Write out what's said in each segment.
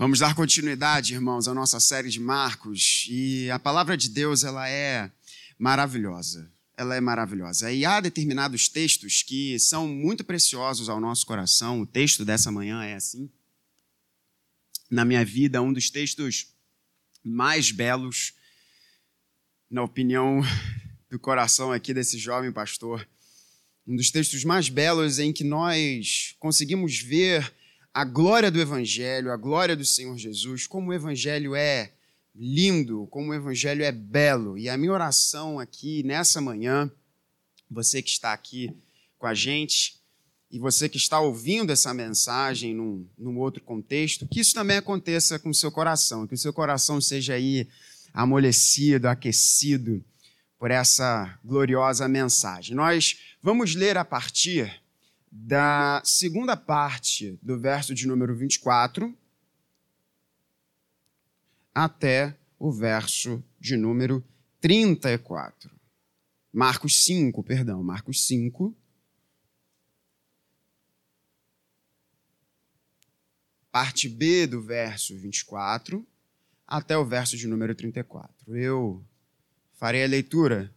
Vamos dar continuidade, irmãos, à nossa série de Marcos. E a palavra de Deus, ela é maravilhosa. Ela é maravilhosa. E há determinados textos que são muito preciosos ao nosso coração. O texto dessa manhã é assim. Na minha vida, um dos textos mais belos, na opinião do coração aqui desse jovem pastor. Um dos textos mais belos em que nós conseguimos ver a glória do Evangelho, a glória do Senhor Jesus, como o Evangelho é lindo, como o Evangelho é belo. E a minha oração aqui nessa manhã, você que está aqui com a gente e você que está ouvindo essa mensagem num, num outro contexto, que isso também aconteça com o seu coração, que o seu coração seja aí amolecido, aquecido por essa gloriosa mensagem. Nós vamos ler a partir da segunda parte do verso de número 24 até o verso de número 34. Marcos 5, perdão, Marcos 5. Parte B do verso 24 até o verso de número 34. Eu farei a leitura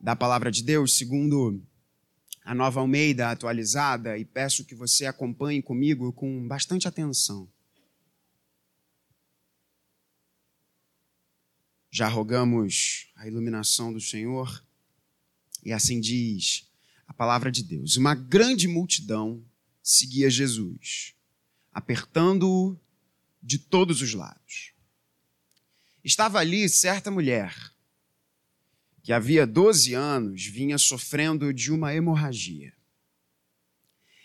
da palavra de Deus segundo a nova Almeida atualizada e peço que você acompanhe comigo com bastante atenção. Já rogamos a iluminação do Senhor e assim diz a palavra de Deus. Uma grande multidão seguia Jesus, apertando-o de todos os lados. Estava ali certa mulher que havia 12 anos vinha sofrendo de uma hemorragia.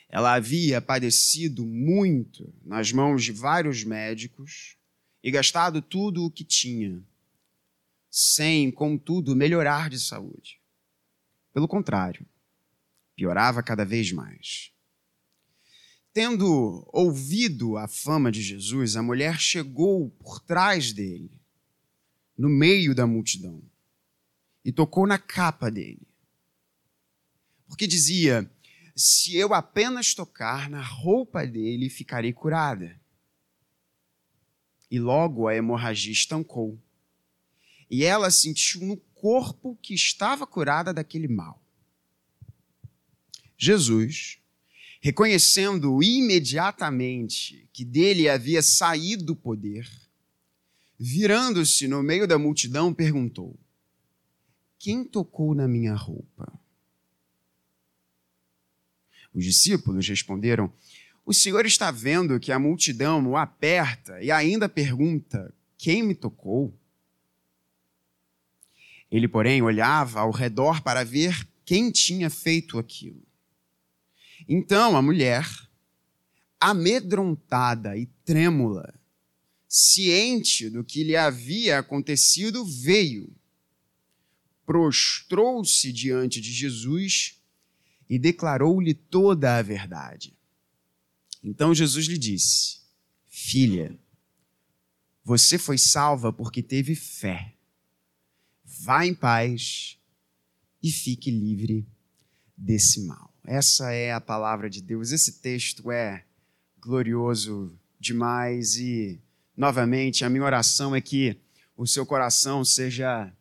Ela havia padecido muito nas mãos de vários médicos e gastado tudo o que tinha, sem, contudo, melhorar de saúde. Pelo contrário, piorava cada vez mais. Tendo ouvido a fama de Jesus, a mulher chegou por trás dele, no meio da multidão e tocou na capa dele. Porque dizia: se eu apenas tocar na roupa dele, ficarei curada. E logo a hemorragia estancou. E ela sentiu no corpo que estava curada daquele mal. Jesus, reconhecendo imediatamente que dele havia saído o poder, virando-se no meio da multidão, perguntou: quem tocou na minha roupa? Os discípulos responderam: O Senhor está vendo que a multidão o aperta e ainda pergunta: Quem me tocou? Ele, porém, olhava ao redor para ver quem tinha feito aquilo. Então a mulher, amedrontada e trêmula, ciente do que lhe havia acontecido, veio prostrou-se diante de Jesus e declarou-lhe toda a verdade. Então Jesus lhe disse: Filha, você foi salva porque teve fé. Vá em paz e fique livre desse mal. Essa é a palavra de Deus. Esse texto é glorioso demais e, novamente, a minha oração é que o seu coração seja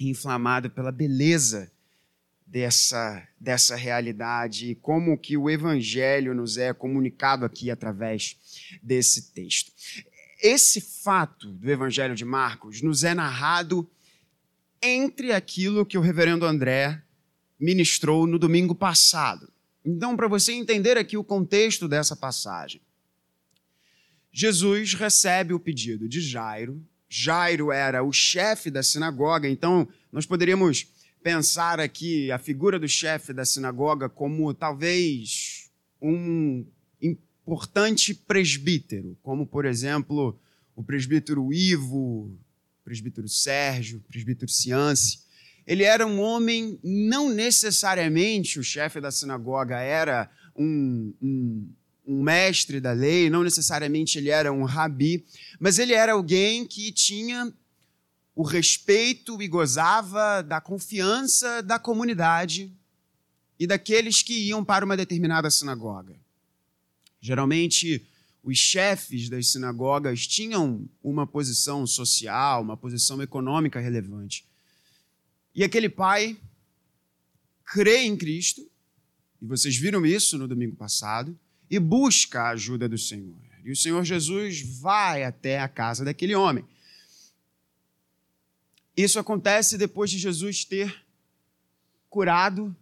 inflamado pela beleza dessa, dessa realidade e como que o evangelho nos é comunicado aqui através desse texto. Esse fato do evangelho de Marcos nos é narrado entre aquilo que o reverendo André ministrou no domingo passado. Então, para você entender aqui o contexto dessa passagem, Jesus recebe o pedido de Jairo, Jairo era o chefe da sinagoga, então nós poderíamos pensar aqui a figura do chefe da sinagoga como talvez um importante presbítero, como por exemplo o presbítero Ivo, o presbítero Sérgio, o presbítero Ciance. Ele era um homem, não necessariamente o chefe da sinagoga era um, um um mestre da lei, não necessariamente ele era um rabi, mas ele era alguém que tinha o respeito e gozava da confiança da comunidade e daqueles que iam para uma determinada sinagoga. Geralmente, os chefes das sinagogas tinham uma posição social, uma posição econômica relevante. E aquele pai crê em Cristo, e vocês viram isso no domingo passado, e busca a ajuda do Senhor. E o Senhor Jesus vai até a casa daquele homem. Isso acontece depois de Jesus ter curado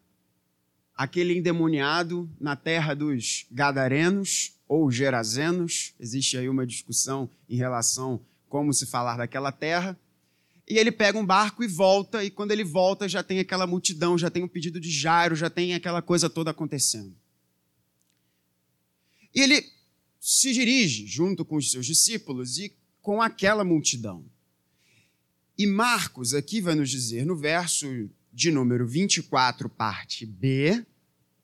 aquele endemoniado na terra dos Gadarenos ou Gerazenos. Existe aí uma discussão em relação como se falar daquela terra. E ele pega um barco e volta, e quando ele volta já tem aquela multidão, já tem um pedido de Jairo, já tem aquela coisa toda acontecendo. E ele se dirige junto com os seus discípulos e com aquela multidão. E Marcos aqui vai nos dizer no verso de número 24, parte B,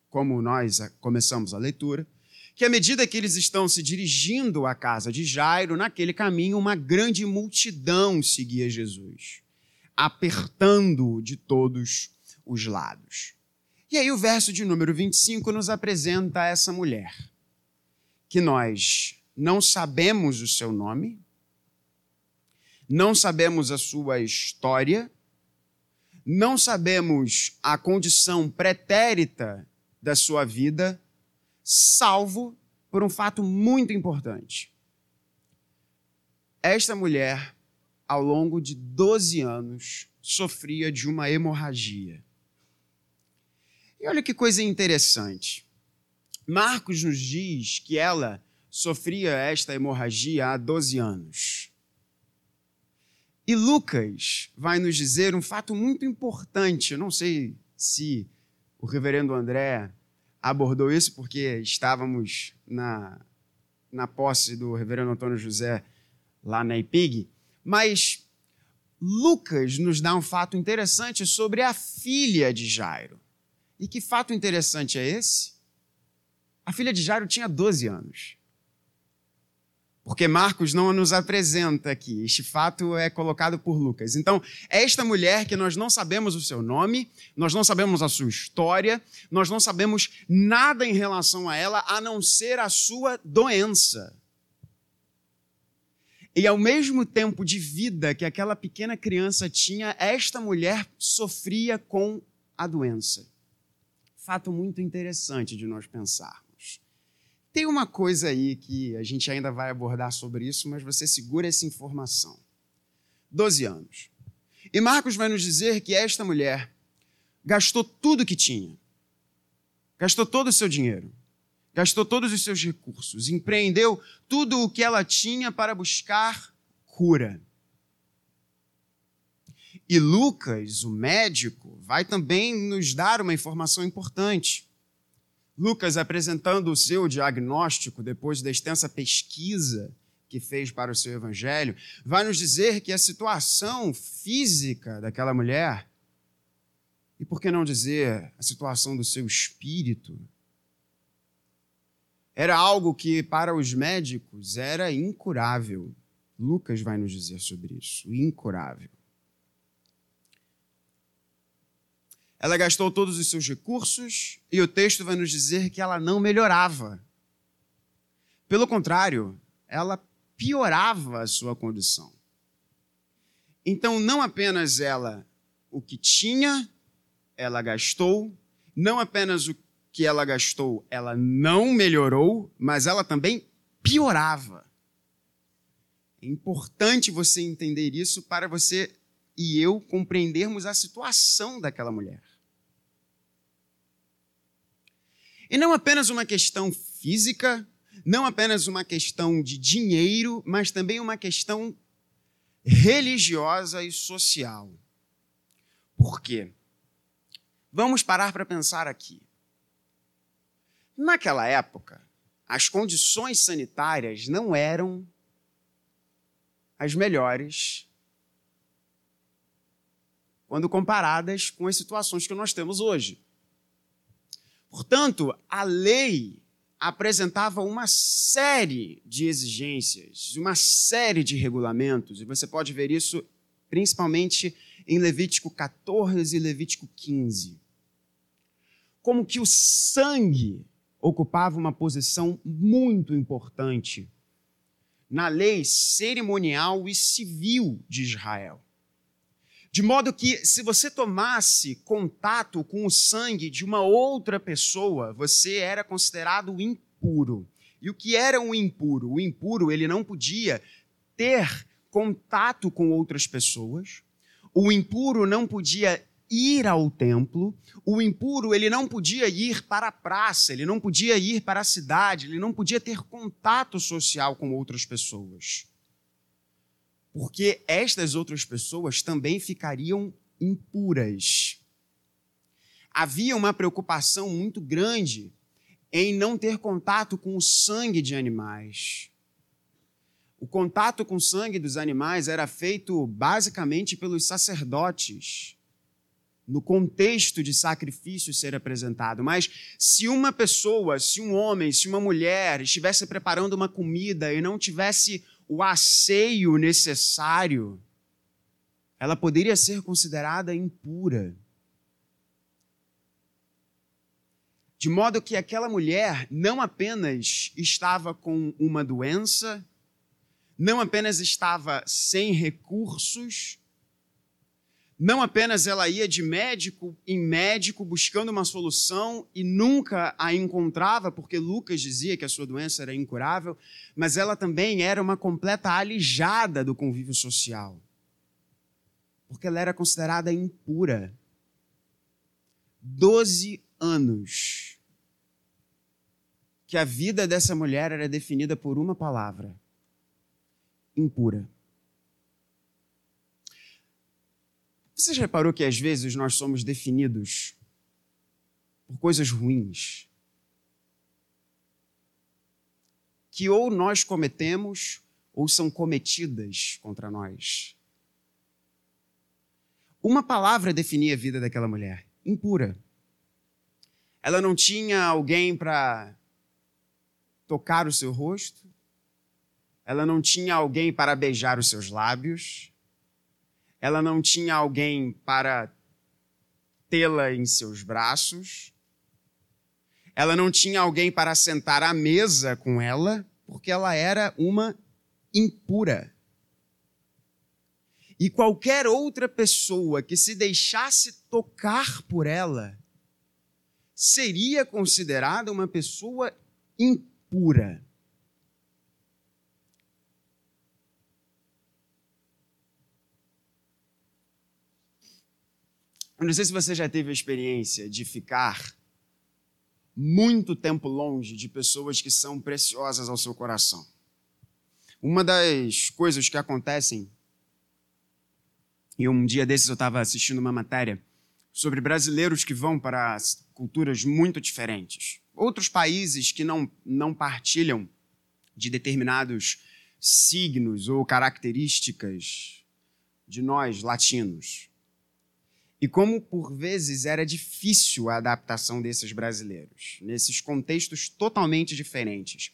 como nós começamos a leitura, que à medida que eles estão se dirigindo à casa de Jairo, naquele caminho, uma grande multidão seguia Jesus, apertando-o de todos os lados. E aí o verso de número 25 nos apresenta essa mulher, que nós não sabemos o seu nome, não sabemos a sua história, não sabemos a condição pretérita da sua vida, salvo por um fato muito importante. Esta mulher, ao longo de 12 anos, sofria de uma hemorragia. E olha que coisa interessante. Marcos nos diz que ela sofria esta hemorragia há 12 anos. E Lucas vai nos dizer um fato muito importante. Eu não sei se o reverendo André abordou isso, porque estávamos na, na posse do reverendo Antônio José lá na IPIG, mas Lucas nos dá um fato interessante sobre a filha de Jairo. E que fato interessante é esse? A filha de Jairo tinha 12 anos porque Marcos não nos apresenta aqui. Este fato é colocado por Lucas. Então, é esta mulher que nós não sabemos o seu nome, nós não sabemos a sua história, nós não sabemos nada em relação a ela a não ser a sua doença. E ao mesmo tempo de vida que aquela pequena criança tinha, esta mulher sofria com a doença. Fato muito interessante de nós pensar. Tem uma coisa aí que a gente ainda vai abordar sobre isso, mas você segura essa informação. Doze anos. E Marcos vai nos dizer que esta mulher gastou tudo que tinha. Gastou todo o seu dinheiro. Gastou todos os seus recursos. Empreendeu tudo o que ela tinha para buscar cura. E Lucas, o médico, vai também nos dar uma informação importante. Lucas, apresentando o seu diagnóstico depois da extensa pesquisa que fez para o seu evangelho, vai nos dizer que a situação física daquela mulher, e por que não dizer a situação do seu espírito, era algo que para os médicos era incurável. Lucas vai nos dizer sobre isso, incurável. Ela gastou todos os seus recursos e o texto vai nos dizer que ela não melhorava. Pelo contrário, ela piorava a sua condição. Então, não apenas ela, o que tinha, ela gastou, não apenas o que ela gastou, ela não melhorou, mas ela também piorava. É importante você entender isso para você e eu compreendermos a situação daquela mulher. E não apenas uma questão física, não apenas uma questão de dinheiro, mas também uma questão religiosa e social. Por quê? Vamos parar para pensar aqui. Naquela época, as condições sanitárias não eram as melhores quando comparadas com as situações que nós temos hoje. Portanto, a lei apresentava uma série de exigências, uma série de regulamentos, e você pode ver isso principalmente em Levítico 14 e Levítico 15. Como que o sangue ocupava uma posição muito importante na lei cerimonial e civil de Israel. De modo que, se você tomasse contato com o sangue de uma outra pessoa, você era considerado impuro. E o que era um impuro? O impuro, ele não podia ter contato com outras pessoas. O impuro não podia ir ao templo. O impuro, ele não podia ir para a praça, ele não podia ir para a cidade, ele não podia ter contato social com outras pessoas. Porque estas outras pessoas também ficariam impuras. Havia uma preocupação muito grande em não ter contato com o sangue de animais. O contato com o sangue dos animais era feito basicamente pelos sacerdotes no contexto de sacrifício ser apresentado. Mas se uma pessoa, se um homem, se uma mulher estivesse preparando uma comida e não tivesse o asseio necessário, ela poderia ser considerada impura. De modo que aquela mulher não apenas estava com uma doença, não apenas estava sem recursos, não apenas ela ia de médico em médico buscando uma solução e nunca a encontrava, porque Lucas dizia que a sua doença era incurável, mas ela também era uma completa alijada do convívio social. Porque ela era considerada impura. Doze anos que a vida dessa mulher era definida por uma palavra: impura. Você já reparou que às vezes nós somos definidos por coisas ruins? Que ou nós cometemos ou são cometidas contra nós. Uma palavra definia a vida daquela mulher: impura. Ela não tinha alguém para tocar o seu rosto, ela não tinha alguém para beijar os seus lábios, ela não tinha alguém para tê-la em seus braços, ela não tinha alguém para sentar à mesa com ela, porque ela era uma impura. E qualquer outra pessoa que se deixasse tocar por ela seria considerada uma pessoa impura. Eu não sei se você já teve a experiência de ficar muito tempo longe de pessoas que são preciosas ao seu coração. Uma das coisas que acontecem, e um dia desses eu estava assistindo uma matéria sobre brasileiros que vão para culturas muito diferentes, outros países que não, não partilham de determinados signos ou características de nós latinos. E como por vezes era difícil a adaptação desses brasileiros, nesses contextos totalmente diferentes.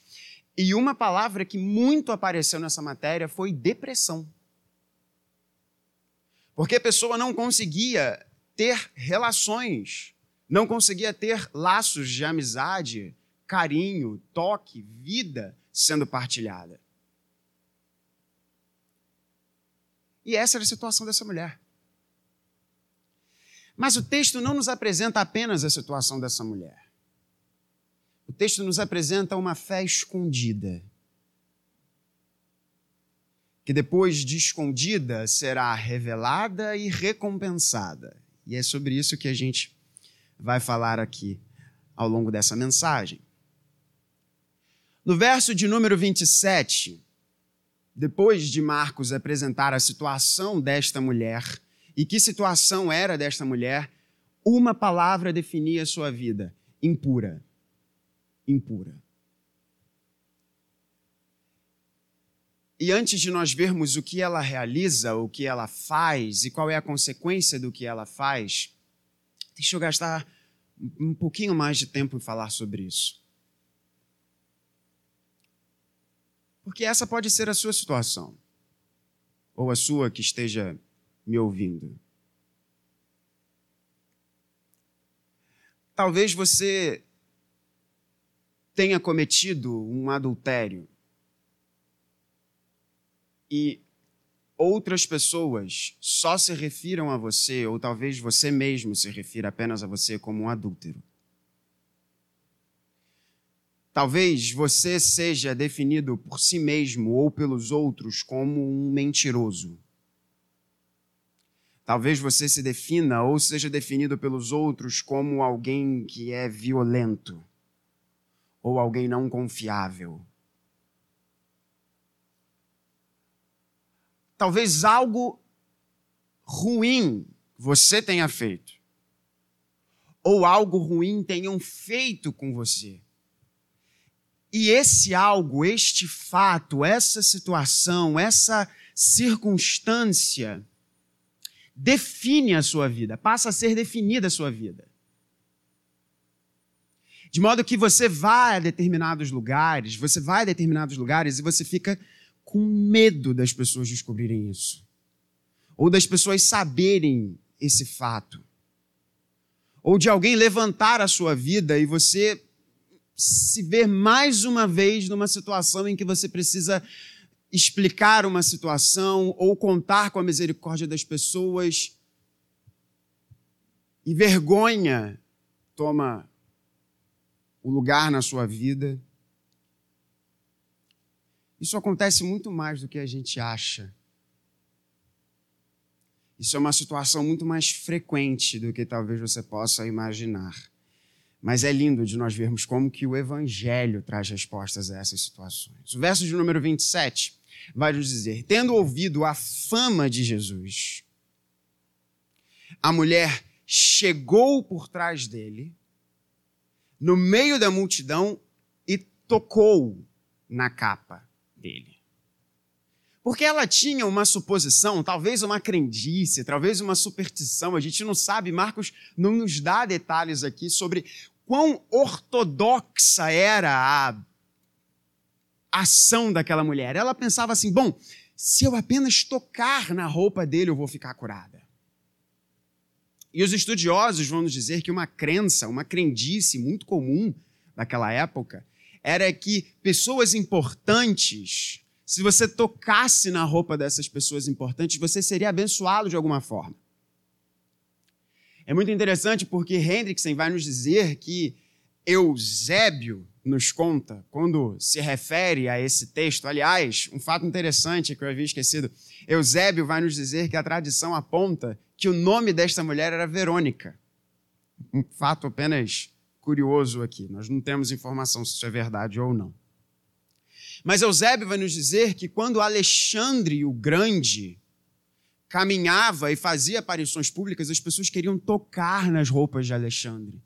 E uma palavra que muito apareceu nessa matéria foi depressão. Porque a pessoa não conseguia ter relações, não conseguia ter laços de amizade, carinho, toque, vida sendo partilhada. E essa era a situação dessa mulher. Mas o texto não nos apresenta apenas a situação dessa mulher. O texto nos apresenta uma fé escondida. Que depois de escondida será revelada e recompensada. E é sobre isso que a gente vai falar aqui ao longo dessa mensagem. No verso de número 27, depois de Marcos apresentar a situação desta mulher, e que situação era desta mulher? Uma palavra definia a sua vida: impura. Impura. E antes de nós vermos o que ela realiza, o que ela faz e qual é a consequência do que ela faz, deixa eu gastar um pouquinho mais de tempo em falar sobre isso. Porque essa pode ser a sua situação, ou a sua que esteja me ouvindo. Talvez você tenha cometido um adultério. e outras pessoas só se refiram a você, ou talvez você mesmo se refira apenas a você como um adúltero. Talvez você seja definido por si mesmo ou pelos outros como um mentiroso. Talvez você se defina ou seja definido pelos outros como alguém que é violento ou alguém não confiável. Talvez algo ruim você tenha feito ou algo ruim tenham feito com você. E esse algo, este fato, essa situação, essa circunstância define a sua vida, passa a ser definida a sua vida. De modo que você vai a determinados lugares, você vai a determinados lugares e você fica com medo das pessoas descobrirem isso. Ou das pessoas saberem esse fato. Ou de alguém levantar a sua vida e você se ver mais uma vez numa situação em que você precisa explicar uma situação ou contar com a misericórdia das pessoas. E vergonha toma o lugar na sua vida. Isso acontece muito mais do que a gente acha. Isso é uma situação muito mais frequente do que talvez você possa imaginar. Mas é lindo de nós vermos como que o Evangelho traz respostas a essas situações. O verso de número 27 vai nos dizer: Tendo ouvido a fama de Jesus, a mulher chegou por trás dele, no meio da multidão, e tocou na capa dele. Porque ela tinha uma suposição, talvez uma crendice, talvez uma superstição, a gente não sabe, Marcos não nos dá detalhes aqui sobre quão ortodoxa era a ação daquela mulher. Ela pensava assim: bom, se eu apenas tocar na roupa dele, eu vou ficar curada. E os estudiosos vão nos dizer que uma crença, uma crendice muito comum daquela época, era que pessoas importantes, se você tocasse na roupa dessas pessoas importantes, você seria abençoado de alguma forma. É muito interessante porque Hendrickson vai nos dizer que Eusébio nos conta, quando se refere a esse texto. Aliás, um fato interessante que eu havia esquecido: Eusébio vai nos dizer que a tradição aponta que o nome desta mulher era Verônica. Um fato apenas curioso aqui. Nós não temos informação se isso é verdade ou não. Mas Eusébio vai nos dizer que quando Alexandre o Grande caminhava e fazia aparições públicas, as pessoas queriam tocar nas roupas de Alexandre.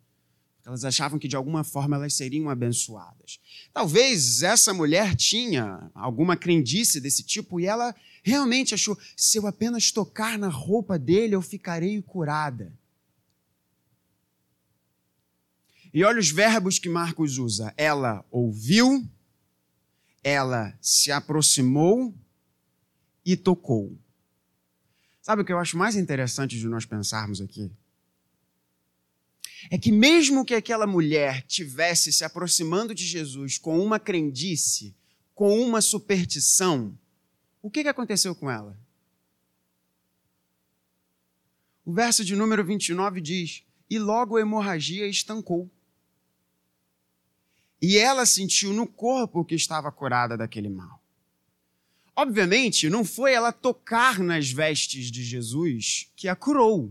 Elas achavam que de alguma forma elas seriam abençoadas. Talvez essa mulher tinha alguma crendice desse tipo e ela realmente achou: se eu apenas tocar na roupa dele, eu ficarei curada. E olha os verbos que Marcos usa. Ela ouviu, ela se aproximou e tocou. Sabe o que eu acho mais interessante de nós pensarmos aqui? É que, mesmo que aquela mulher tivesse se aproximando de Jesus com uma crendice, com uma superstição, o que, que aconteceu com ela? O verso de número 29 diz: E logo a hemorragia estancou. E ela sentiu no corpo que estava curada daquele mal. Obviamente, não foi ela tocar nas vestes de Jesus que a curou.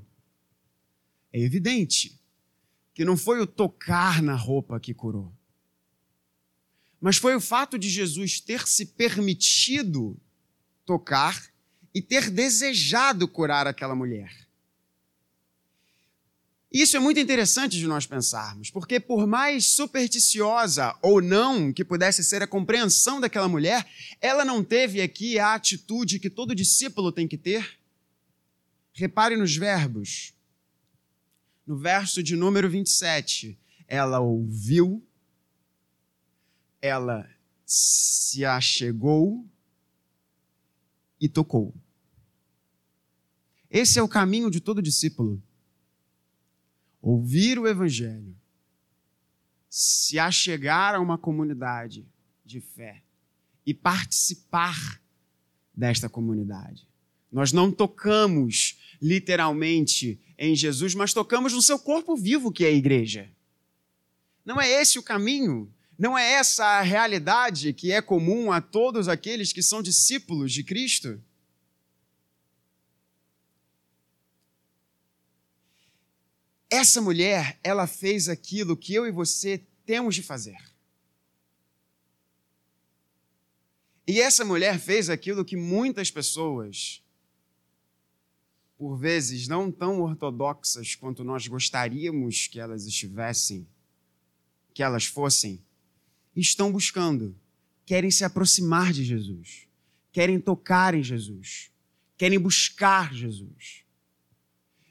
É evidente que não foi o tocar na roupa que curou. Mas foi o fato de Jesus ter se permitido tocar e ter desejado curar aquela mulher. Isso é muito interessante de nós pensarmos, porque por mais supersticiosa ou não que pudesse ser a compreensão daquela mulher, ela não teve aqui a atitude que todo discípulo tem que ter. Repare nos verbos. No verso de número 27, ela ouviu, ela se achegou e tocou. Esse é o caminho de todo discípulo ouvir o Evangelho, se achegar a uma comunidade de fé e participar desta comunidade. Nós não tocamos literalmente em Jesus, mas tocamos no seu corpo vivo, que é a igreja. Não é esse o caminho? Não é essa a realidade que é comum a todos aqueles que são discípulos de Cristo? Essa mulher, ela fez aquilo que eu e você temos de fazer. E essa mulher fez aquilo que muitas pessoas, por vezes não tão ortodoxas quanto nós gostaríamos que elas estivessem, que elas fossem, estão buscando. Querem se aproximar de Jesus, querem tocar em Jesus, querem buscar Jesus.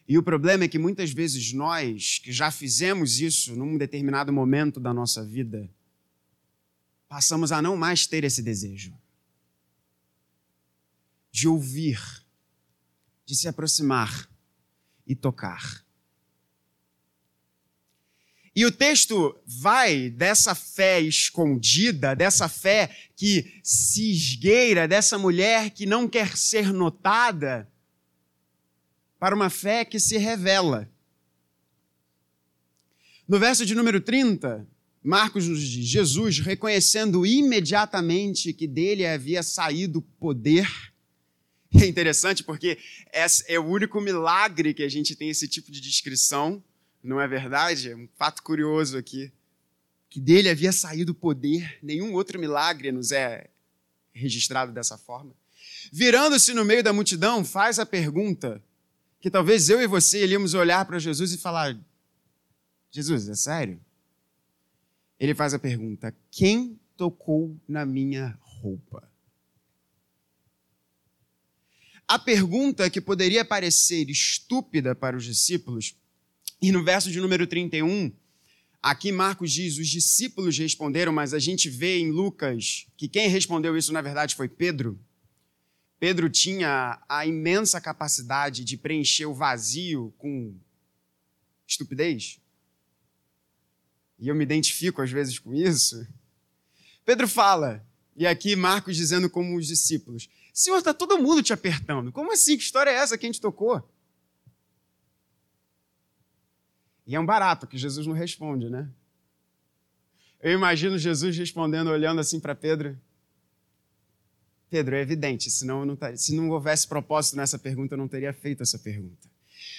E o problema é que muitas vezes nós, que já fizemos isso num determinado momento da nossa vida, passamos a não mais ter esse desejo de ouvir, de se aproximar e tocar. E o texto vai dessa fé escondida, dessa fé que se esgueira, dessa mulher que não quer ser notada, para uma fé que se revela. No verso de número 30, Marcos nos diz: Jesus, reconhecendo imediatamente que dele havia saído poder. É interessante porque é o único milagre que a gente tem esse tipo de descrição não é verdade? É um fato curioso aqui. Que dele havia saído poder, nenhum outro milagre nos é registrado dessa forma. Virando-se no meio da multidão, faz a pergunta que talvez eu e você iríamos olhar para Jesus e falar: Jesus, é sério? Ele faz a pergunta: Quem tocou na minha roupa? A pergunta que poderia parecer estúpida para os discípulos e no verso de número 31, aqui Marcos diz: os discípulos responderam, mas a gente vê em Lucas que quem respondeu isso na verdade foi Pedro. Pedro tinha a imensa capacidade de preencher o vazio com estupidez. E eu me identifico às vezes com isso. Pedro fala, e aqui Marcos dizendo como os discípulos: Senhor, está todo mundo te apertando. Como assim? Que história é essa que a gente tocou? E é um barato que Jesus não responde, né? Eu imagino Jesus respondendo, olhando assim para Pedro. Pedro, é evidente, senão não tá, se não houvesse propósito nessa pergunta, eu não teria feito essa pergunta.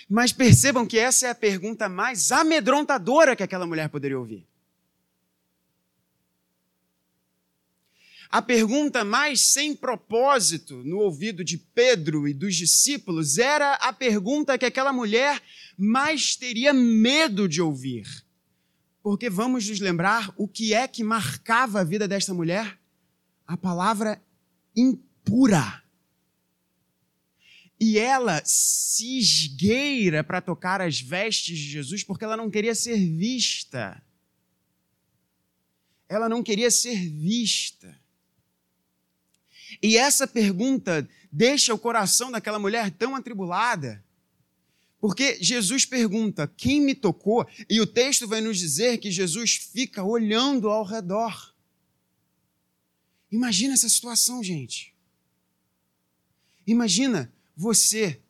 Mas percebam que essa é a pergunta mais amedrontadora que aquela mulher poderia ouvir. A pergunta mais sem propósito no ouvido de Pedro e dos discípulos era a pergunta que aquela mulher mais teria medo de ouvir. Porque vamos nos lembrar o que é que marcava a vida desta mulher? A palavra impura. E ela se esgueira para tocar as vestes de Jesus porque ela não queria ser vista. Ela não queria ser vista. E essa pergunta deixa o coração daquela mulher tão atribulada. Porque Jesus pergunta: quem me tocou? E o texto vai nos dizer que Jesus fica olhando ao redor. Imagina essa situação, gente. Imagina você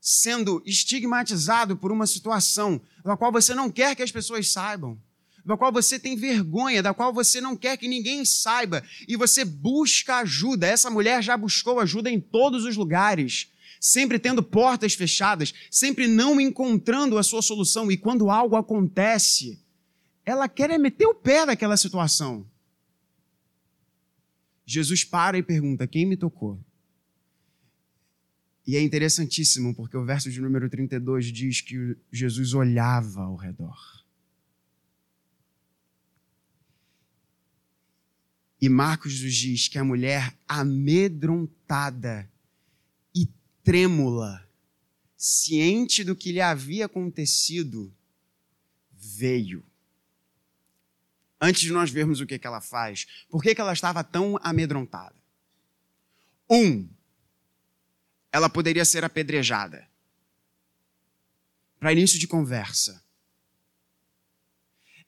sendo estigmatizado por uma situação da qual você não quer que as pessoas saibam da qual você tem vergonha, da qual você não quer que ninguém saiba, e você busca ajuda. Essa mulher já buscou ajuda em todos os lugares, sempre tendo portas fechadas, sempre não encontrando a sua solução, e quando algo acontece, ela quer é meter o pé naquela situação. Jesus para e pergunta: Quem me tocou? E é interessantíssimo, porque o verso de número 32 diz que Jesus olhava ao redor. E Marcos nos diz que a mulher amedrontada e trêmula, ciente do que lhe havia acontecido, veio. Antes de nós vermos o que, que ela faz, por que, que ela estava tão amedrontada? Um, ela poderia ser apedrejada. Para início de conversa,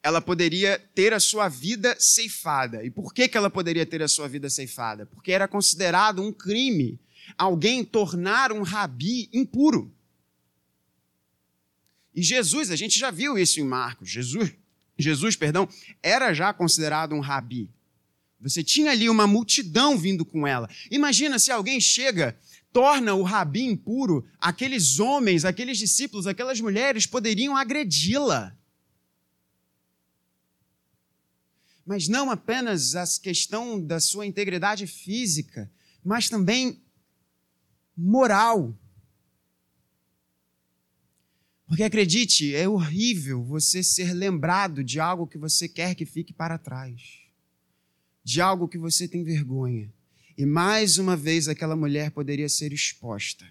ela poderia ter a sua vida ceifada. E por que, que ela poderia ter a sua vida ceifada? Porque era considerado um crime alguém tornar um rabi impuro. E Jesus, a gente já viu isso em Marcos. Jesus, Jesus, perdão, era já considerado um rabi. Você tinha ali uma multidão vindo com ela. Imagina se alguém chega, torna o rabi impuro, aqueles homens, aqueles discípulos, aquelas mulheres poderiam agredi-la. Mas não apenas a questão da sua integridade física, mas também moral. Porque acredite, é horrível você ser lembrado de algo que você quer que fique para trás, de algo que você tem vergonha. E mais uma vez aquela mulher poderia ser exposta.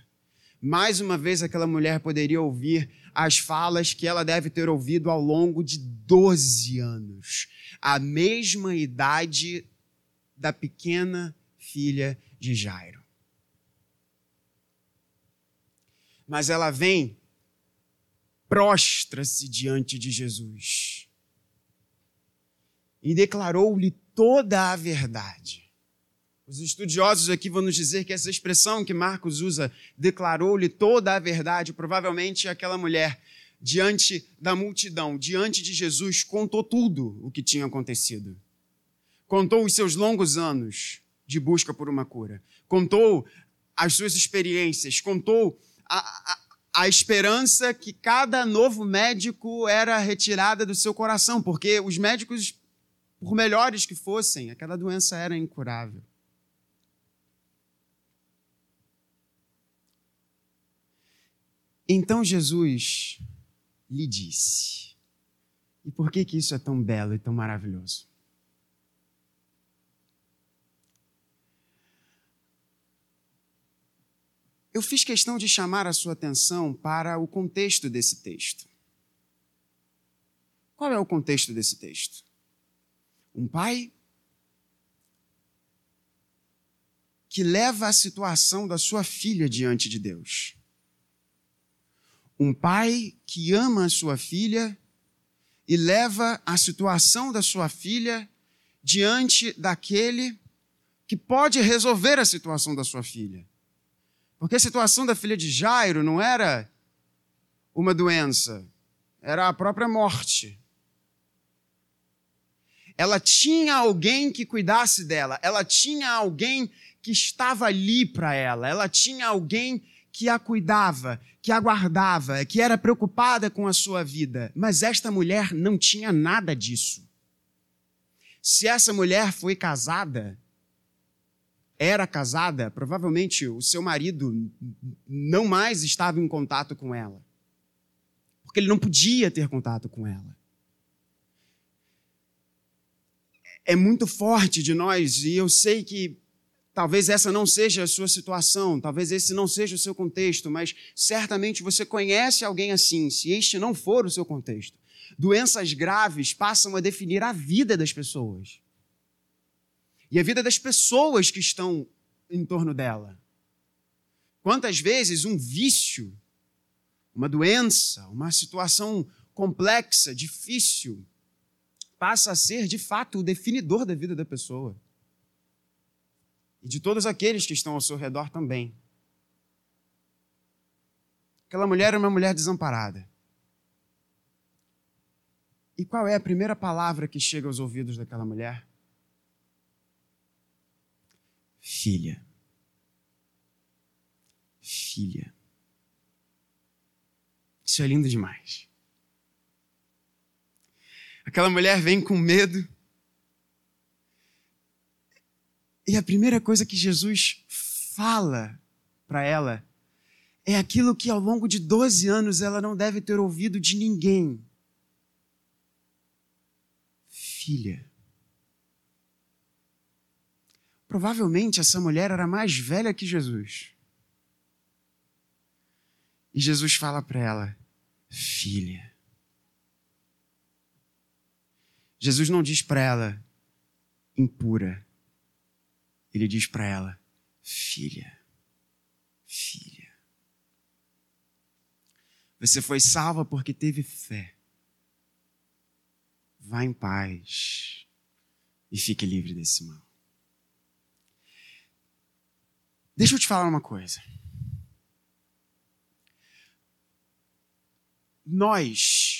Mais uma vez aquela mulher poderia ouvir as falas que ela deve ter ouvido ao longo de 12 anos, a mesma idade da pequena filha de Jairo. Mas ela vem, prostra-se diante de Jesus e declarou-lhe toda a verdade. Os estudiosos aqui vão nos dizer que essa expressão que Marcos usa, declarou-lhe toda a verdade, provavelmente aquela mulher, diante da multidão, diante de Jesus, contou tudo o que tinha acontecido. Contou os seus longos anos de busca por uma cura. Contou as suas experiências. Contou a, a, a esperança que cada novo médico era retirada do seu coração, porque os médicos, por melhores que fossem, aquela doença era incurável. Então Jesus lhe disse. E por que que isso é tão belo e tão maravilhoso? Eu fiz questão de chamar a sua atenção para o contexto desse texto. Qual é o contexto desse texto? Um pai que leva a situação da sua filha diante de Deus. Um pai que ama a sua filha e leva a situação da sua filha diante daquele que pode resolver a situação da sua filha. Porque a situação da filha de Jairo não era uma doença, era a própria morte. Ela tinha alguém que cuidasse dela, ela tinha alguém que estava ali para ela, ela tinha alguém que a cuidava, que a guardava, que era preocupada com a sua vida. Mas esta mulher não tinha nada disso. Se essa mulher foi casada, era casada, provavelmente o seu marido não mais estava em contato com ela. Porque ele não podia ter contato com ela. É muito forte de nós, e eu sei que Talvez essa não seja a sua situação, talvez esse não seja o seu contexto, mas certamente você conhece alguém assim, se este não for o seu contexto. Doenças graves passam a definir a vida das pessoas. E a vida das pessoas que estão em torno dela. Quantas vezes um vício, uma doença, uma situação complexa, difícil, passa a ser de fato o definidor da vida da pessoa e de todos aqueles que estão ao seu redor também. Aquela mulher era uma mulher desamparada. E qual é a primeira palavra que chega aos ouvidos daquela mulher? Filha. Filha. Isso é lindo demais. Aquela mulher vem com medo E a primeira coisa que Jesus fala para ela é aquilo que ao longo de 12 anos ela não deve ter ouvido de ninguém. Filha. Provavelmente essa mulher era mais velha que Jesus. E Jesus fala para ela: Filha. Jesus não diz para ela impura ele diz para ela: Filha, filha, você foi salva porque teve fé. vá em paz e fique livre desse mal. Deixa eu te falar uma coisa. Nós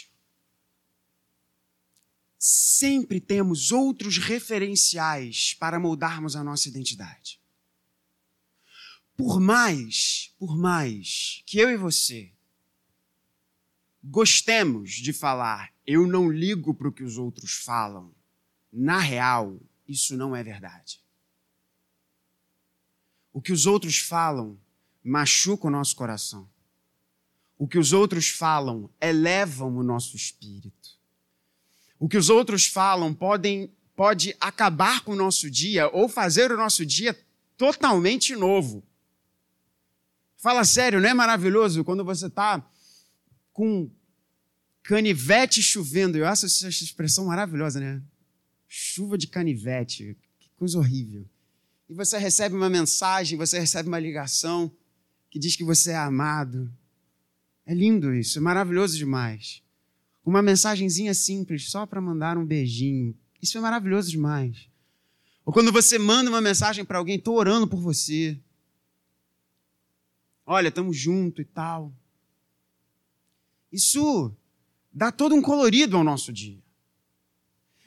sempre temos outros referenciais para moldarmos a nossa identidade. Por mais, por mais que eu e você gostemos de falar, eu não ligo para o que os outros falam, na real, isso não é verdade. O que os outros falam machuca o nosso coração. O que os outros falam elevam o nosso espírito. O que os outros falam podem, pode acabar com o nosso dia ou fazer o nosso dia totalmente novo. Fala sério, não é maravilhoso quando você está com canivete chovendo? Eu acho essa expressão maravilhosa, né? Chuva de canivete, que coisa horrível. E você recebe uma mensagem, você recebe uma ligação que diz que você é amado. É lindo isso, é maravilhoso demais. Uma mensagenzinha simples, só para mandar um beijinho. Isso é maravilhoso demais. Ou quando você manda uma mensagem para alguém, estou orando por você. Olha, estamos juntos e tal. Isso dá todo um colorido ao nosso dia.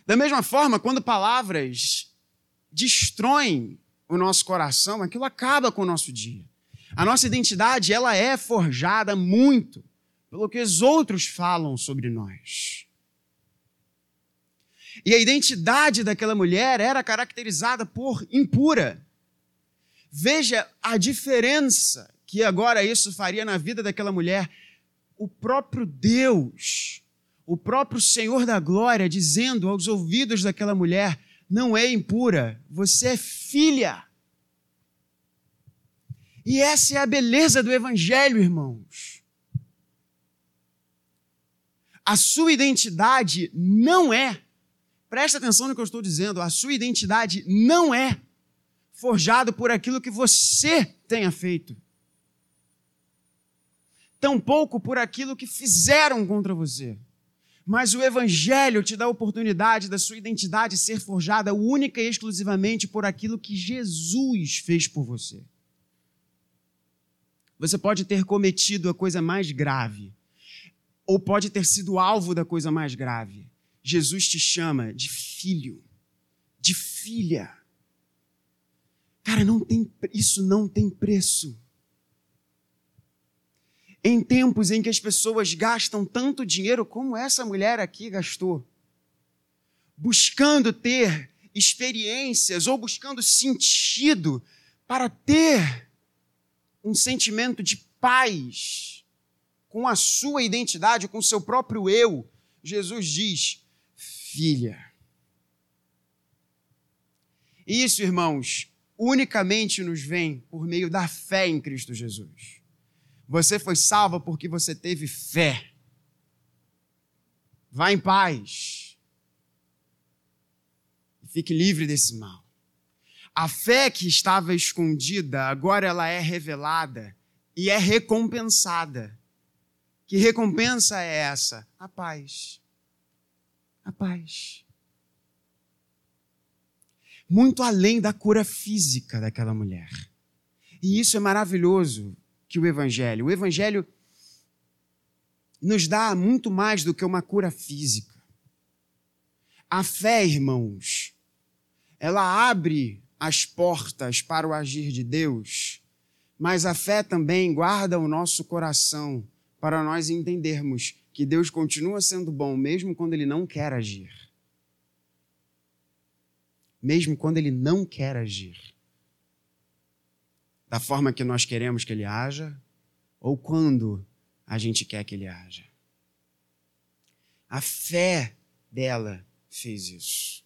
Da mesma forma, quando palavras destroem o nosso coração, aquilo acaba com o nosso dia. A nossa identidade, ela é forjada muito pelo que os outros falam sobre nós. E a identidade daquela mulher era caracterizada por impura. Veja a diferença que agora isso faria na vida daquela mulher. O próprio Deus, o próprio Senhor da glória, dizendo aos ouvidos daquela mulher: não é impura, você é filha. E essa é a beleza do Evangelho, irmãos. A sua identidade não é, presta atenção no que eu estou dizendo, a sua identidade não é forjado por aquilo que você tenha feito. Tampouco por aquilo que fizeram contra você. Mas o Evangelho te dá a oportunidade da sua identidade ser forjada única e exclusivamente por aquilo que Jesus fez por você. Você pode ter cometido a coisa mais grave, ou pode ter sido alvo da coisa mais grave. Jesus te chama de filho, de filha. Cara, não tem, isso não tem preço. Em tempos em que as pessoas gastam tanto dinheiro como essa mulher aqui gastou, buscando ter experiências ou buscando sentido para ter um sentimento de paz com a sua identidade, com o seu próprio eu, Jesus diz: filha. Isso, irmãos, unicamente nos vem por meio da fé em Cristo Jesus. Você foi salva porque você teve fé. Vá em paz. Fique livre desse mal. A fé que estava escondida, agora ela é revelada e é recompensada. Que recompensa é essa? A paz. A paz. Muito além da cura física daquela mulher. E isso é maravilhoso que o Evangelho. O Evangelho nos dá muito mais do que uma cura física. A fé, irmãos, ela abre as portas para o agir de Deus, mas a fé também guarda o nosso coração para nós entendermos que Deus continua sendo bom mesmo quando ele não quer agir. Mesmo quando ele não quer agir. Da forma que nós queremos que ele haja ou quando a gente quer que ele haja. A fé dela fez isso.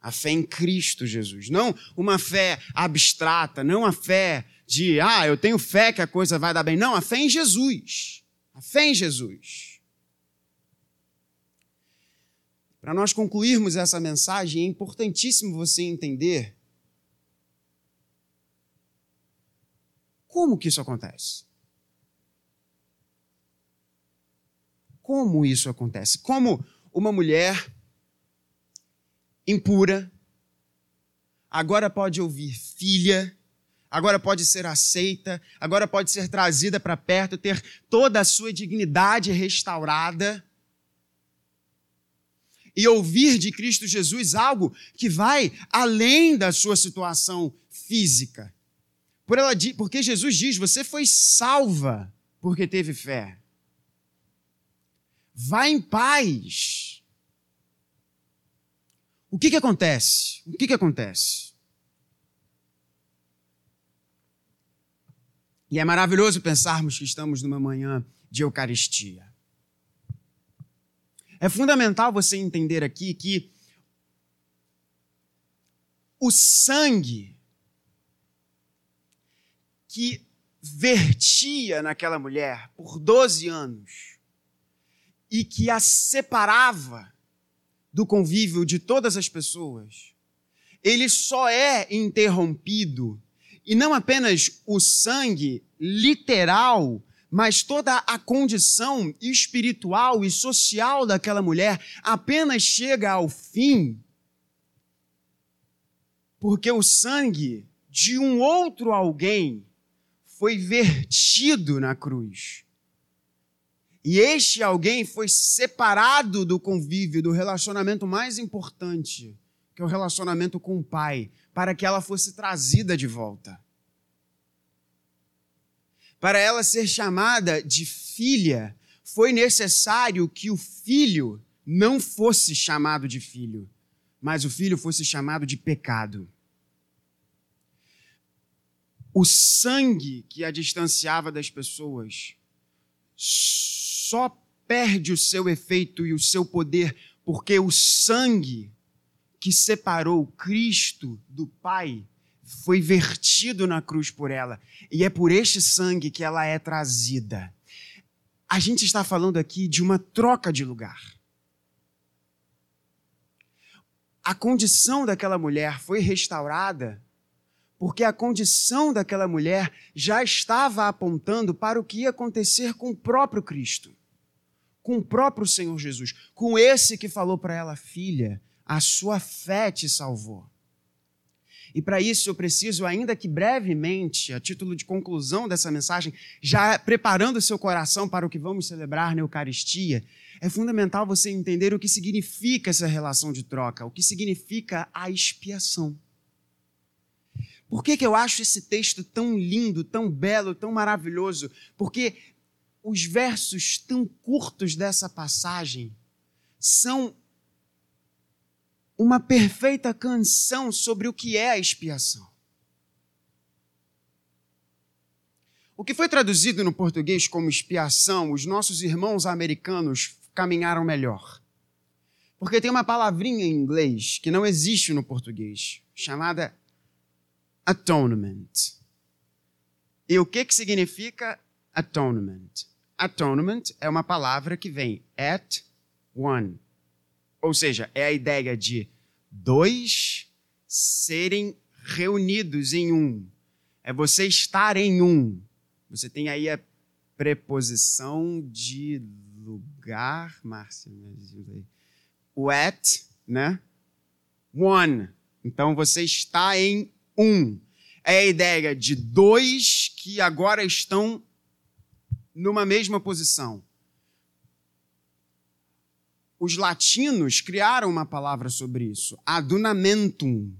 A fé em Cristo Jesus. Não uma fé abstrata, não a fé de, ah, eu tenho fé que a coisa vai dar bem. Não, a fé em Jesus. A fé em Jesus. Para nós concluirmos essa mensagem, é importantíssimo você entender como que isso acontece. Como isso acontece? Como uma mulher impura, agora pode ouvir filha, agora pode ser aceita, agora pode ser trazida para perto, ter toda a sua dignidade restaurada. E ouvir de Cristo Jesus algo que vai além da sua situação física. Por ela, porque Jesus diz: você foi salva porque teve fé. Vá em paz. O que, que acontece? O que, que acontece? E é maravilhoso pensarmos que estamos numa manhã de Eucaristia. É fundamental você entender aqui que o sangue que vertia naquela mulher por 12 anos e que a separava do convívio de todas as pessoas, ele só é interrompido, e não apenas o sangue literal, mas toda a condição espiritual e social daquela mulher apenas chega ao fim porque o sangue de um outro alguém foi vertido na cruz. E este alguém foi separado do convívio, do relacionamento mais importante, que é o relacionamento com o pai, para que ela fosse trazida de volta. Para ela ser chamada de filha, foi necessário que o filho não fosse chamado de filho, mas o filho fosse chamado de pecado o sangue que a distanciava das pessoas só perde o seu efeito e o seu poder porque o sangue que separou Cristo do Pai foi vertido na cruz por ela. E é por este sangue que ela é trazida. A gente está falando aqui de uma troca de lugar. A condição daquela mulher foi restaurada porque a condição daquela mulher já estava apontando para o que ia acontecer com o próprio Cristo, com o próprio Senhor Jesus, com esse que falou para ela: Filha, a sua fé te salvou. E para isso eu preciso, ainda que brevemente, a título de conclusão dessa mensagem, já preparando o seu coração para o que vamos celebrar na Eucaristia, é fundamental você entender o que significa essa relação de troca, o que significa a expiação. Por que, que eu acho esse texto tão lindo, tão belo, tão maravilhoso? Porque os versos tão curtos dessa passagem são uma perfeita canção sobre o que é a expiação. O que foi traduzido no português como expiação, os nossos irmãos americanos caminharam melhor. Porque tem uma palavrinha em inglês que não existe no português, chamada atonement. E o que, que significa atonement? Atonement é uma palavra que vem at one. Ou seja, é a ideia de dois serem reunidos em um. É você estar em um. Você tem aí a preposição de lugar, Márcia, o at, né? One. Então você está em um. É a ideia de dois que agora estão numa mesma posição. Os latinos criaram uma palavra sobre isso, adunamentum,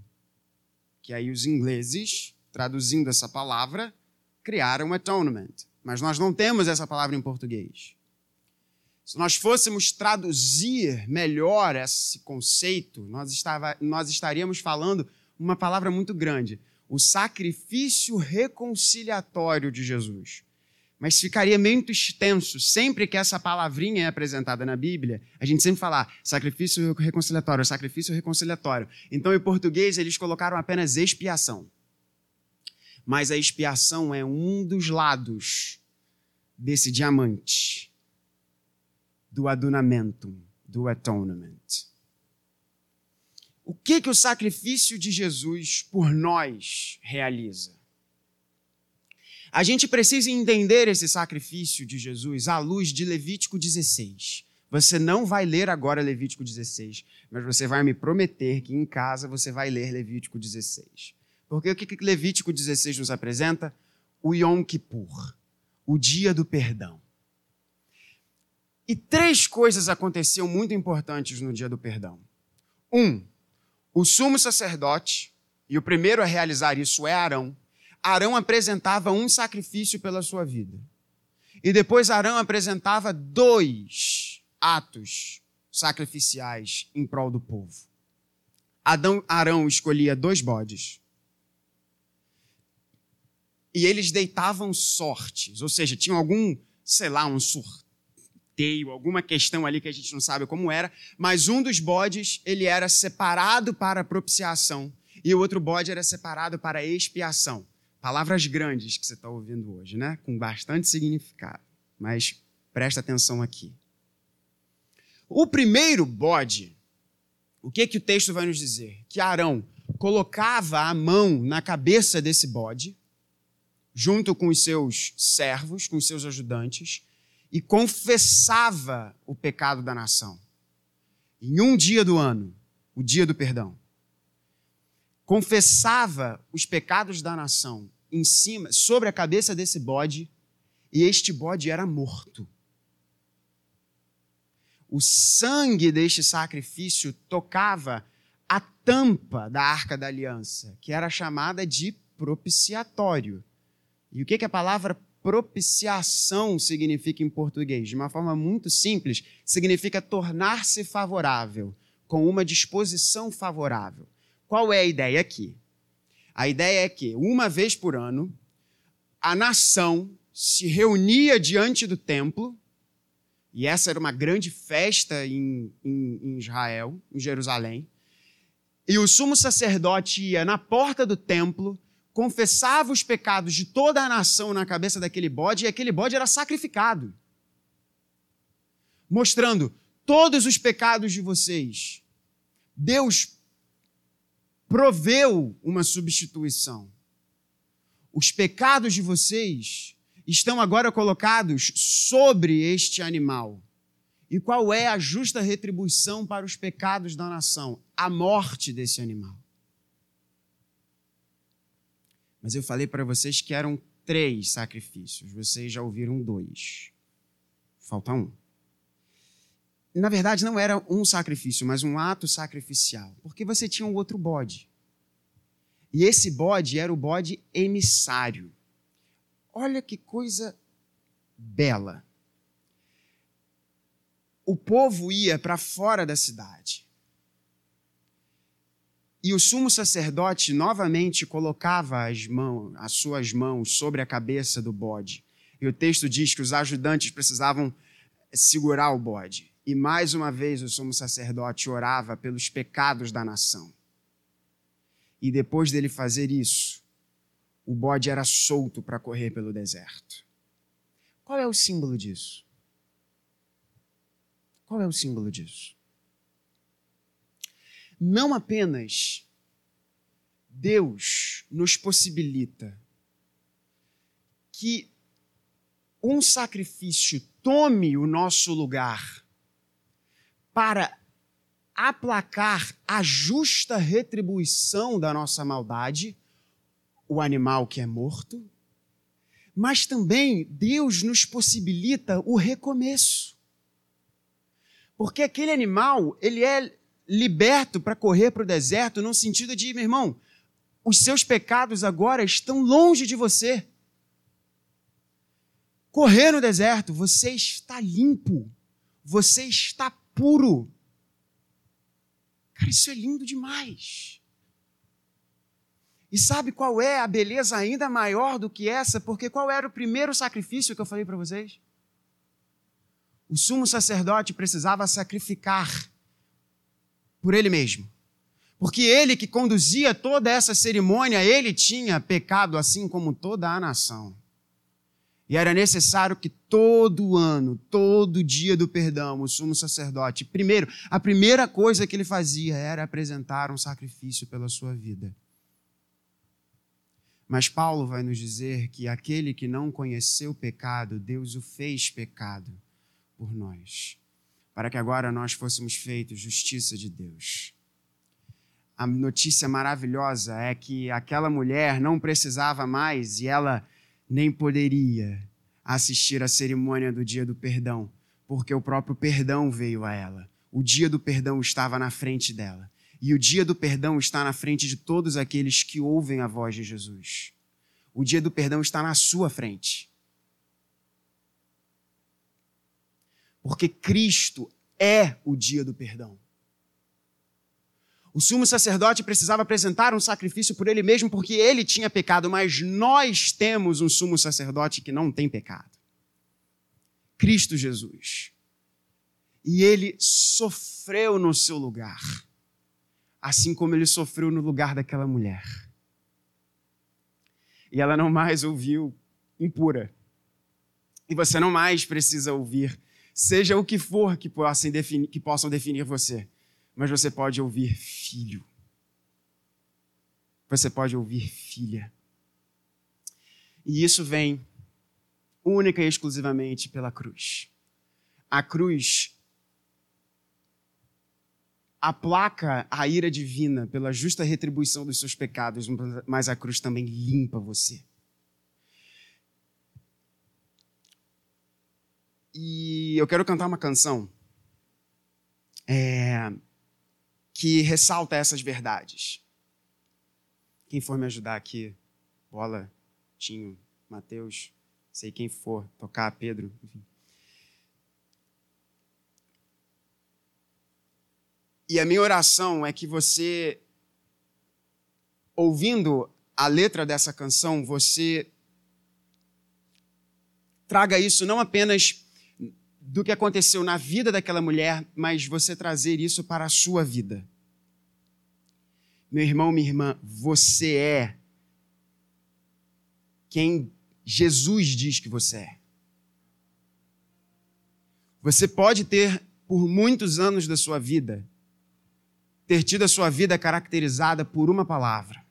que aí os ingleses, traduzindo essa palavra, criaram atonement. Mas nós não temos essa palavra em português. Se nós fôssemos traduzir melhor esse conceito, nós, estava, nós estaríamos falando uma palavra muito grande: o sacrifício reconciliatório de Jesus. Mas ficaria muito extenso. Sempre que essa palavrinha é apresentada na Bíblia, a gente sempre fala ah, sacrifício reconciliatório, sacrifício reconciliatório. Então, em português, eles colocaram apenas expiação. Mas a expiação é um dos lados desse diamante do adunamento, do atonement. O que, que o sacrifício de Jesus por nós realiza? A gente precisa entender esse sacrifício de Jesus à luz de Levítico 16. Você não vai ler agora Levítico 16, mas você vai me prometer que em casa você vai ler Levítico 16. Porque o que Levítico 16 nos apresenta? O Yom Kippur, o dia do perdão. E três coisas aconteciam muito importantes no dia do perdão. Um, o sumo sacerdote, e o primeiro a realizar isso é Arão. Arão apresentava um sacrifício pela sua vida. E depois Arão apresentava dois atos sacrificiais em prol do povo. Adão, Arão escolhia dois bodes. E eles deitavam sortes, ou seja, tinham algum, sei lá, um sorteio, alguma questão ali que a gente não sabe como era, mas um dos bodes, ele era separado para propiciação e o outro bode era separado para expiação. Palavras grandes que você está ouvindo hoje, né? Com bastante significado. Mas presta atenção aqui. O primeiro bode, o que, que o texto vai nos dizer? Que Arão colocava a mão na cabeça desse bode, junto com os seus servos, com os seus ajudantes, e confessava o pecado da nação. Em um dia do ano, o dia do perdão. Confessava os pecados da nação em cima, sobre a cabeça desse bode, e este bode era morto. O sangue deste sacrifício tocava a tampa da arca da aliança, que era chamada de propiciatório. E o que, que a palavra propiciação significa em português? De uma forma muito simples, significa tornar-se favorável, com uma disposição favorável. Qual é a ideia aqui? A ideia é que, uma vez por ano, a nação se reunia diante do templo, e essa era uma grande festa em, em, em Israel, em Jerusalém, e o sumo sacerdote ia na porta do templo, confessava os pecados de toda a nação na cabeça daquele bode, e aquele bode era sacrificado, mostrando todos os pecados de vocês. Deus proveu uma substituição. Os pecados de vocês estão agora colocados sobre este animal. E qual é a justa retribuição para os pecados da nação? A morte desse animal. Mas eu falei para vocês que eram três sacrifícios, vocês já ouviram dois. Falta um na verdade, não era um sacrifício, mas um ato sacrificial, porque você tinha um outro bode. E esse bode era o bode emissário. Olha que coisa bela. O povo ia para fora da cidade. E o sumo sacerdote novamente colocava as, mãos, as suas mãos sobre a cabeça do bode. E o texto diz que os ajudantes precisavam segurar o bode. E mais uma vez o sumo sacerdote orava pelos pecados da nação. E depois dele fazer isso, o bode era solto para correr pelo deserto. Qual é o símbolo disso? Qual é o símbolo disso? Não apenas Deus nos possibilita que um sacrifício tome o nosso lugar para aplacar a justa retribuição da nossa maldade, o animal que é morto, mas também Deus nos possibilita o recomeço. Porque aquele animal, ele é liberto para correr para o deserto no sentido de, meu irmão, os seus pecados agora estão longe de você. Correr no deserto, você está limpo, você está puro. Cara, isso é lindo demais. E sabe qual é a beleza ainda maior do que essa? Porque qual era o primeiro sacrifício que eu falei para vocês? O sumo sacerdote precisava sacrificar por ele mesmo. Porque ele que conduzia toda essa cerimônia, ele tinha pecado assim como toda a nação. E era necessário que todo ano, todo dia do perdão, o sumo sacerdote, primeiro, a primeira coisa que ele fazia era apresentar um sacrifício pela sua vida. Mas Paulo vai nos dizer que aquele que não conheceu o pecado, Deus o fez pecado por nós, para que agora nós fôssemos feitos justiça de Deus. A notícia maravilhosa é que aquela mulher não precisava mais e ela nem poderia assistir à cerimônia do dia do perdão, porque o próprio perdão veio a ela. O dia do perdão estava na frente dela. E o dia do perdão está na frente de todos aqueles que ouvem a voz de Jesus. O dia do perdão está na sua frente. Porque Cristo é o dia do perdão. O sumo sacerdote precisava apresentar um sacrifício por ele mesmo porque ele tinha pecado, mas nós temos um sumo sacerdote que não tem pecado. Cristo Jesus. E ele sofreu no seu lugar, assim como ele sofreu no lugar daquela mulher. E ela não mais ouviu impura. E você não mais precisa ouvir seja o que for que possam definir, que possam definir você, mas você pode ouvir filho. Você pode ouvir filha. E isso vem única e exclusivamente pela cruz. A cruz aplaca a ira divina pela justa retribuição dos seus pecados, mas a cruz também limpa você. E eu quero cantar uma canção é, que ressalta essas verdades. Quem for me ajudar aqui, Bola, Tinho, Mateus, sei quem for, tocar, Pedro, enfim. E a minha oração é que você, ouvindo a letra dessa canção, você traga isso não apenas do que aconteceu na vida daquela mulher, mas você trazer isso para a sua vida. Meu irmão, minha irmã, você é quem Jesus diz que você é. Você pode ter, por muitos anos da sua vida, ter tido a sua vida caracterizada por uma palavra.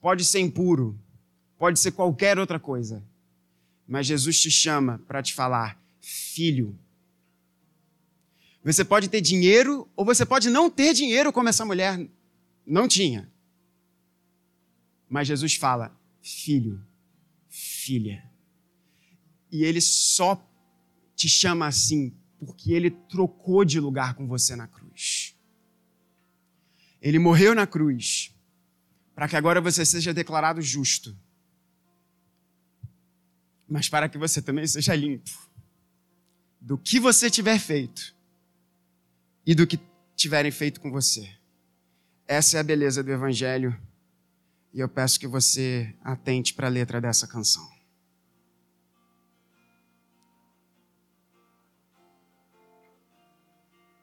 Pode ser impuro, pode ser qualquer outra coisa, mas Jesus te chama para te falar: filho. Você pode ter dinheiro ou você pode não ter dinheiro, como essa mulher não tinha. Mas Jesus fala: filho, filha. E ele só te chama assim porque ele trocou de lugar com você na cruz. Ele morreu na cruz para que agora você seja declarado justo, mas para que você também seja limpo do que você tiver feito e do que tiverem feito com você. Essa é a beleza do Evangelho e eu peço que você atente para a letra dessa canção.